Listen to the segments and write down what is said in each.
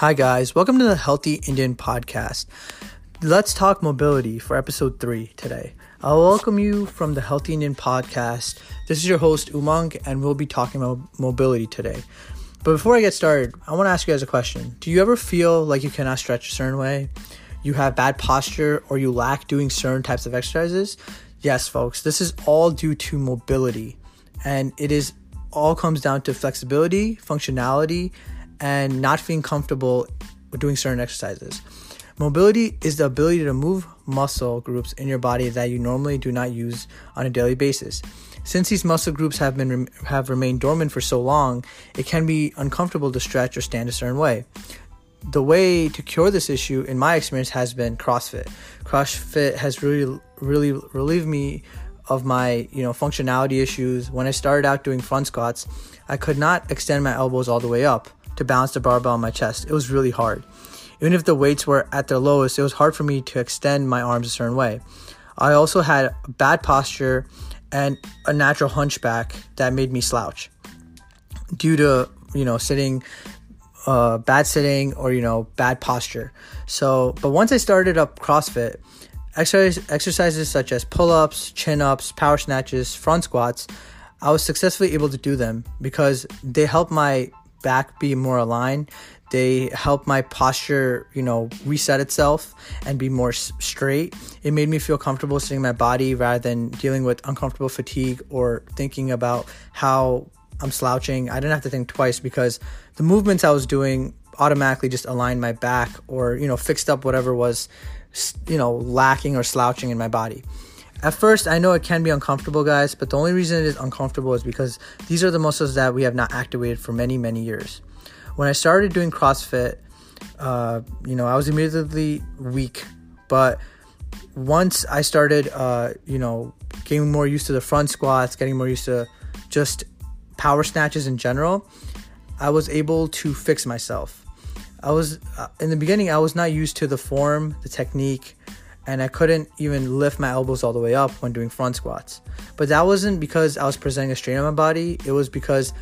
Hi, guys. Welcome to the Healthy Indian Podcast. Let's talk mobility for episode three today. I'll welcome you from the Healthy Indian Podcast. This is your host, Umang, and we'll be talking about mobility today. But before I get started, I want to ask you guys a question. Do you ever feel like you cannot stretch a certain way? You have bad posture or you lack doing certain types of exercises? Yes, folks, this is all due to mobility. And it is all comes down to flexibility, functionality, and not feeling comfortable doing certain exercises. Mobility is the ability to move muscle groups in your body that you normally do not use on a daily basis. Since these muscle groups have been have remained dormant for so long, it can be uncomfortable to stretch or stand a certain way. The way to cure this issue, in my experience, has been CrossFit. CrossFit has really, really relieved me of my, you know, functionality issues. When I started out doing front squats, I could not extend my elbows all the way up to balance the barbell on my chest. It was really hard. Even if the weights were at their lowest, it was hard for me to extend my arms a certain way. I also had bad posture and a natural hunchback that made me slouch due to, you know, sitting uh, bad sitting or you know bad posture. So, but once I started up CrossFit, exercise, exercises such as pull-ups, chin-ups, power snatches, front squats, I was successfully able to do them because they help my back be more aligned. They help my posture, you know, reset itself and be more straight. It made me feel comfortable sitting my body rather than dealing with uncomfortable fatigue or thinking about how I'm slouching. I didn't have to think twice because the movements I was doing automatically just aligned my back or, you know, fixed up whatever was, you know, lacking or slouching in my body. At first, I know it can be uncomfortable, guys, but the only reason it is uncomfortable is because these are the muscles that we have not activated for many, many years. When I started doing CrossFit, uh, you know, I was immediately weak, but once I started, uh, you know, getting more used to the front squats, getting more used to just power snatches in general, I was able to fix myself. I was uh, in the beginning, I was not used to the form, the technique, and I couldn't even lift my elbows all the way up when doing front squats. But that wasn't because I was presenting a strain on my body, it was because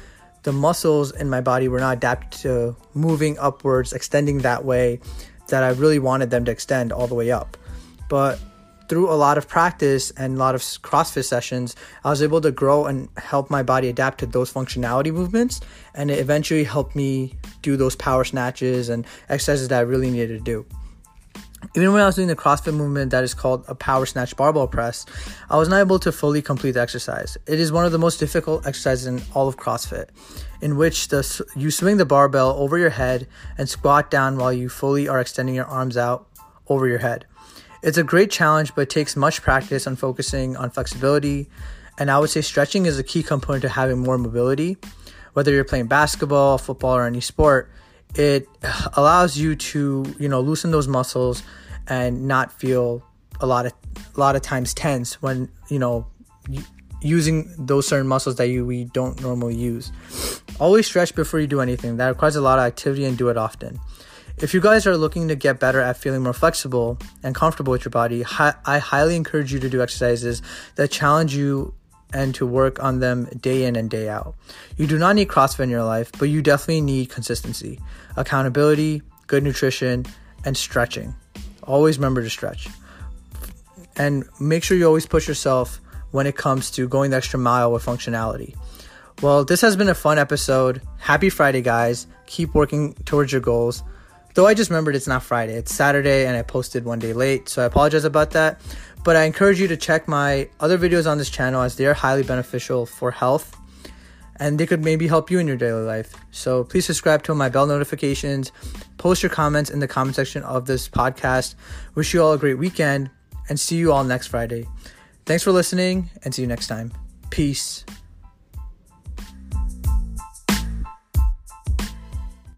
the muscles in my body were not adapted to moving upwards, extending that way that I really wanted them to extend all the way up. But through a lot of practice and a lot of CrossFit sessions, I was able to grow and help my body adapt to those functionality movements. And it eventually helped me do those power snatches and exercises that I really needed to do even when I was doing the CrossFit movement that is called a power snatch barbell press, I was not able to fully complete the exercise. It is one of the most difficult exercises in all of CrossFit, in which the, you swing the barbell over your head and squat down while you fully are extending your arms out over your head. It's a great challenge, but it takes much practice on focusing on flexibility. And I would say stretching is a key component to having more mobility. Whether you're playing basketball, football, or any sport, it allows you to you know loosen those muscles and not feel a lot of a lot of times tense when you know using those certain muscles that you we don't normally use always stretch before you do anything that requires a lot of activity and do it often if you guys are looking to get better at feeling more flexible and comfortable with your body hi- i highly encourage you to do exercises that challenge you and to work on them day in and day out. You do not need CrossFit in your life, but you definitely need consistency, accountability, good nutrition, and stretching. Always remember to stretch. And make sure you always push yourself when it comes to going the extra mile with functionality. Well, this has been a fun episode. Happy Friday, guys. Keep working towards your goals. Though I just remembered it's not Friday, it's Saturday, and I posted one day late, so I apologize about that. But I encourage you to check my other videos on this channel as they are highly beneficial for health and they could maybe help you in your daily life. So please subscribe to my bell notifications, post your comments in the comment section of this podcast. Wish you all a great weekend and see you all next Friday. Thanks for listening and see you next time. Peace.